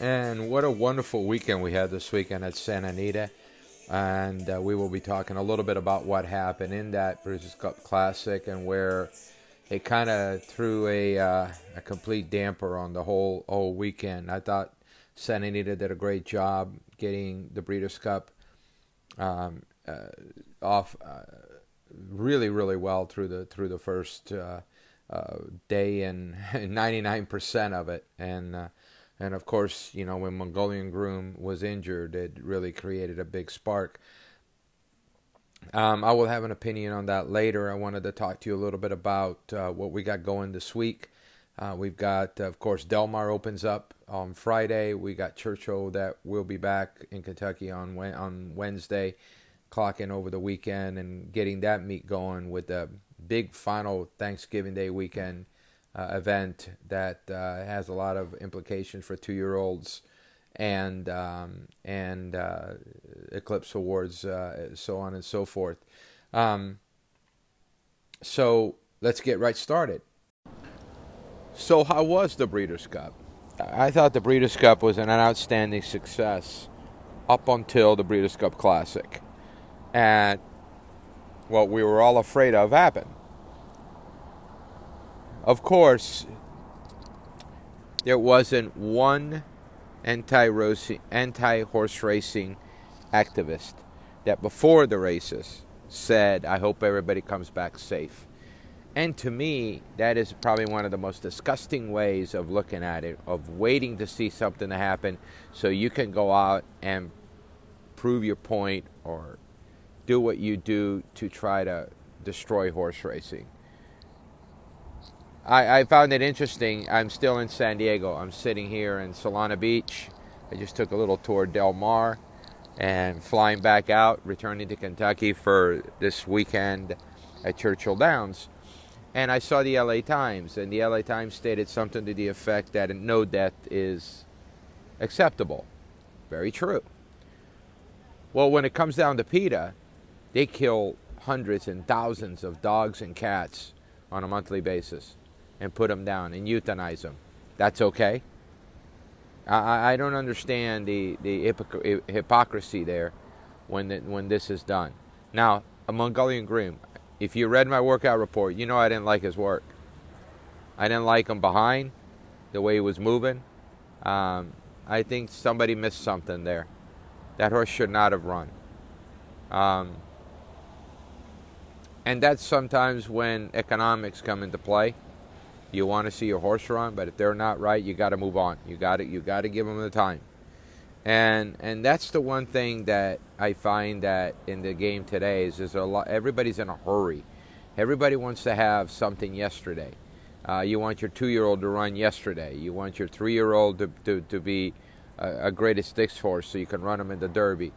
And what a wonderful weekend we had this weekend at Santa Anita. And uh, we will be talking a little bit about what happened in that Breeders' Cup Classic and where it kind of threw a, uh, a complete damper on the whole whole weekend. I thought Santa Anita did a great job getting the Breeders' Cup um, uh, off uh, really really well through the through the first uh, day and 99% of it. And uh, and of course you know when Mongolian Groom was injured it really created a big spark. Um, I will have an opinion on that later. I wanted to talk to you a little bit about uh, what we got going this week. Uh, we've got of course Del Mar opens up on Friday. We got Churchill that will be back in Kentucky on on Wednesday clocking over the weekend and getting that meet going with the big final Thanksgiving Day weekend uh, event that uh, has a lot of implications for two-year-olds and um, and uh, Eclipse Awards, uh, so on and so forth. Um, so let's get right started. So how was the Breeders' Cup? I thought the Breeders' Cup was an outstanding success up until the Breeders' Cup Classic and what we were all afraid of happened. Of course, there wasn't one anti horse racing activist that before the races said, I hope everybody comes back safe. And to me, that is probably one of the most disgusting ways of looking at it, of waiting to see something to happen so you can go out and prove your point or do what you do to try to destroy horse racing. I, I found it interesting. I'm still in San Diego. I'm sitting here in Solana Beach. I just took a little tour Del Mar and flying back out, returning to Kentucky for this weekend at Churchill Downs. And I saw the LA Times, and the LA Times stated something to the effect that no death is acceptable. Very true. Well, when it comes down to PETA, they kill hundreds and thousands of dogs and cats on a monthly basis and put them down and euthanize them. That's okay. I, I don't understand the, the hypocrisy there when, the, when this is done. Now, a Mongolian Groom, if you read my workout report, you know I didn't like his work. I didn't like him behind, the way he was moving. Um, I think somebody missed something there. That horse should not have run. Um, and that's sometimes when economics come into play. You want to see your horse run, but if they're not right, you got to move on. You got to you got to give them the time. And and that's the one thing that I find that in the game today is there's a lot. Everybody's in a hurry. Everybody wants to have something yesterday. Uh, you want your two-year-old to run yesterday. You want your three-year-old to, to, to be a, a graded stakes horse so you can run them in the Derby.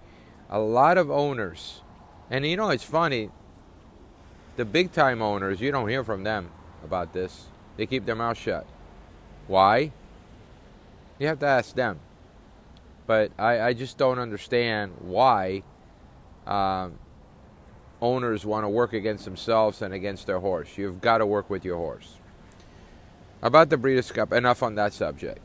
A lot of owners, and you know it's funny the big time owners, you don't hear from them about this. They keep their mouth shut. Why? You have to ask them. But I, I just don't understand why um, owners want to work against themselves and against their horse. You've got to work with your horse. About the Breeders' Cup, enough on that subject.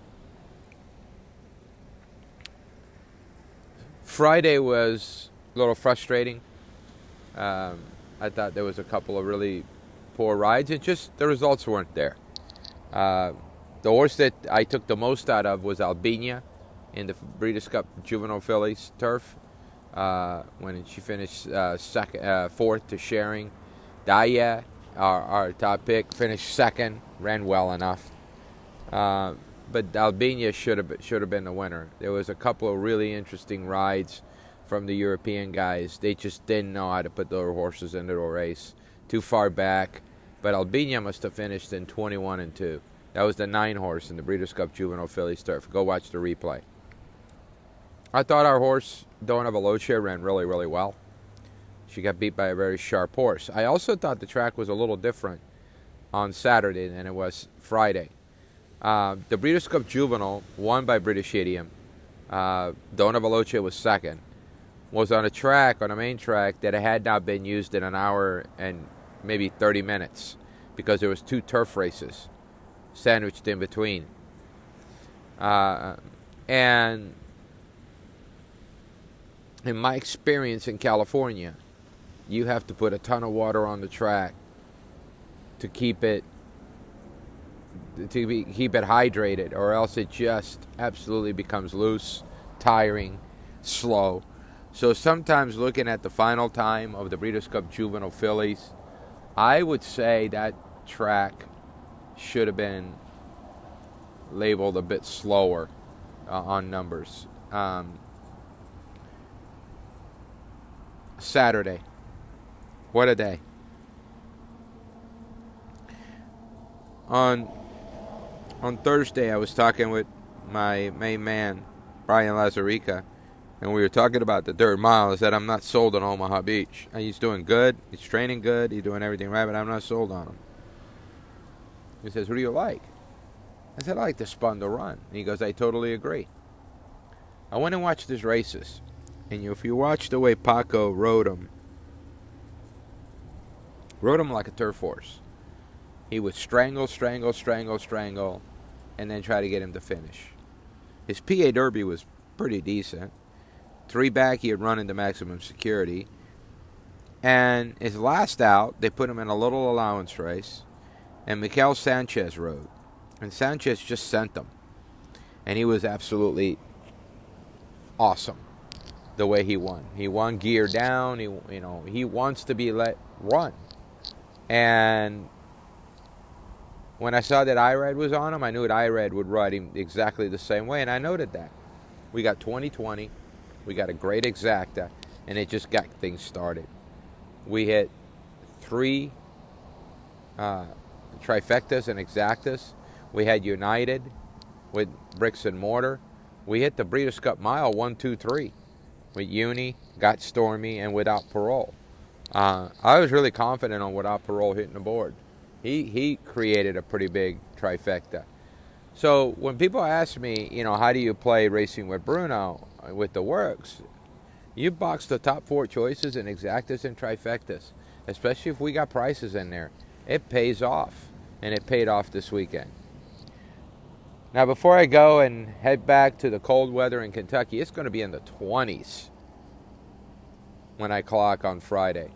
Friday was a little frustrating. Um, I thought there was a couple of really poor rides. It just the results weren't there. Uh, the horse that I took the most out of was Albigna in the Breeders' Cup Juvenile Fillies turf uh, when she finished uh, second, uh, fourth to Sharing. Daahyeh, our, our, top pick, finished second, ran well enough. Uh, but Albigna should have should have been the winner. There was a couple of really interesting rides from the European guys. They just didn't know how to put their horses into a race. Too far back. But Albigna must have finished in 21 and 2. That was the nine horse in the Breeders' Cup Juvenile Fillies Turf. Go watch the replay. I thought our horse, Veloce, ran really, really well. She got beat by a very sharp horse. I also thought the track was a little different on Saturday than it was Friday. Uh, the Breeders' Cup Juvenile won by British Idiom. Uh, Donna Veloce was second was on a track, on a main track, that had not been used in an hour and maybe 30 minutes because there was two turf races. sandwiched in between. Uh, and in my experience in California, you have to put a ton of water on the track to keep it to be, keep it hydrated, or else it just absolutely becomes loose, tiring, slow. So sometimes looking at the final time of the Breeders' Cup Juvenile Fillies, I would say that track should have been labeled a bit slower uh, on numbers. Um, Saturday, what a day. On on Thursday, I was talking with my main man, Brian Lazarica, and we were talking about the Dirt Mile. I said, I'm not sold on Omaha Beach. He's doing good. He's training good. He's doing everything right, but I'm not sold on him. He says, Who do you like? I said, I like the spun to run. And he goes, I totally agree. I went and watched his races. And if you watch the way Paco rode him, rode him like a turf horse. He would strangle, strangle, strangle, strangle, and then try to get him to finish. His PA Derby was pretty decent. Three back, he had run into maximum security. And his last out, they put him in a little allowance race, and Mychel Sanchez rode. And Sanchez just sent them. And he was absolutely awesome the way he won. He won gear down. He, you know, he wants to be let run. And when I saw that IRAD was on him, I knew that IRAD would ride him exactly the same way, and I noted that. We got 2020, we got a great exacta, and it just got things started. We hit three uh, trifectas and exactas. We had United with bricks and mortar. We hit the Breeders' Cup Mile one, two, three with Uni, got Stormy, and without parole. Uh, I was really confident on without parole hitting the board he he created a pretty big trifecta. So when people ask me, you know, how do you play racing with Bruno with the works? You box the top four choices in exactas and trifectas, especially if we got prices in there. It pays off, and it paid off this weekend. Now, before I go and head back to the cold weather in Kentucky, it's going to be in the 20s when I clock on Friday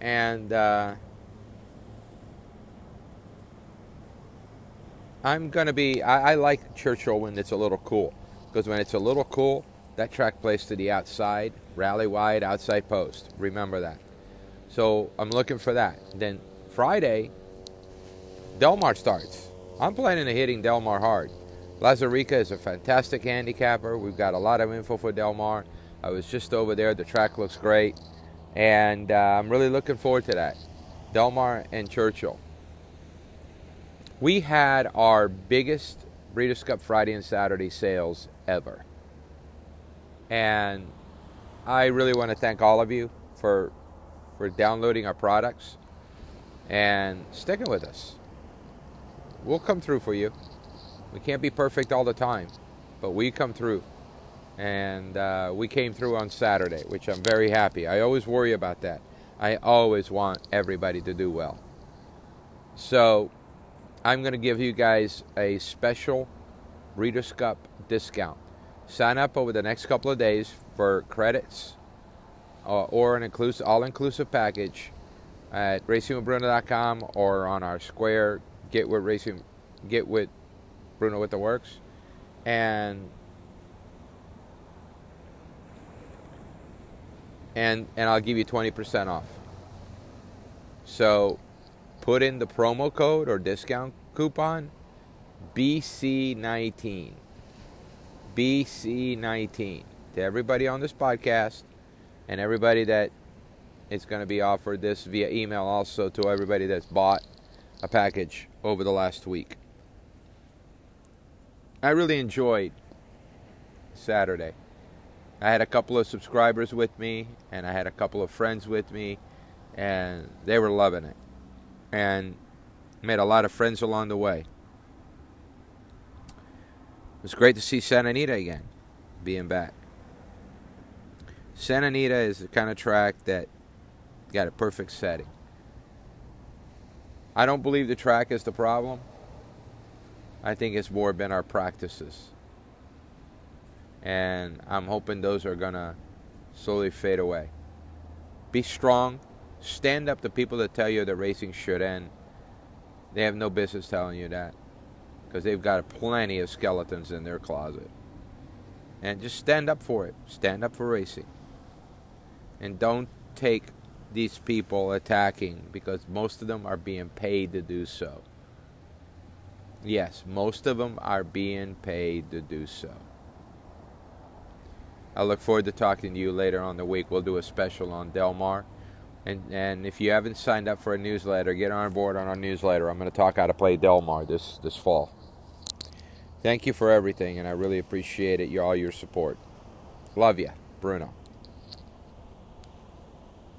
and uh, I'm gonna be. I, I, like Churchill when it's a little cool because when it's a little cool, that track plays to the outside, rally wide, outside post. Remember that. So I'm looking for that. Then Friday, Del Mar starts. I'm planning on hitting Del Mar hard. Lazarica is a fantastic handicapper. We've got a lot of info for Del Mar. I was just over there. The track looks great and uh, I'm really looking forward to that. Del Mar and Churchill. We had our biggest Breeders' Cup Friday and Saturday sales ever. And I really want to thank all of you for for downloading our products and sticking with us. We'll come through for you. We can't be perfect all the time, but we come through and uh, we came through on Saturday, which I'm very happy. I always worry about that. I always want everybody to do well. So I'm going to give you guys a special Breeders' Cup discount. Sign up over the next couple of days for credits uh, or an inclusive, all-inclusive package at racingwithbruno.com or on our Square Get with Racing, Get with Bruno with the Works, and and and I'll give you 20% off. So put in the promo code or discount coupon BC19. BC19 to everybody on this podcast and everybody that is going to be offered this via email also to everybody that's bought a package over the last week. I really enjoyed Saturday. I had a couple of subscribers with me, and I had a couple of friends with me, and they were loving it. And made a lot of friends along the way. It was great to see Santa Anita again, being back. Santa Anita is the kind of track that got a perfect setting. I don't believe the track is the problem. I think it's more been our practices. And I'm hoping those are going to slowly fade away. Be strong. Stand up to people that tell you that racing should end. They have no business telling you that because they've got plenty of skeletons in their closet. And just stand up for it. Stand up for racing. And don't take these people attacking because most of them are being paid to do so. Yes, most of them are being paid to do so. I look forward to talking to you later on the week. We'll do a special on Del Mar. And, and if you haven't signed up for a newsletter, get on board on our newsletter. I'm going to talk how to play Del Mar this, this fall. Thank you for everything, and I really appreciate it, all your support. Love you, Bruno.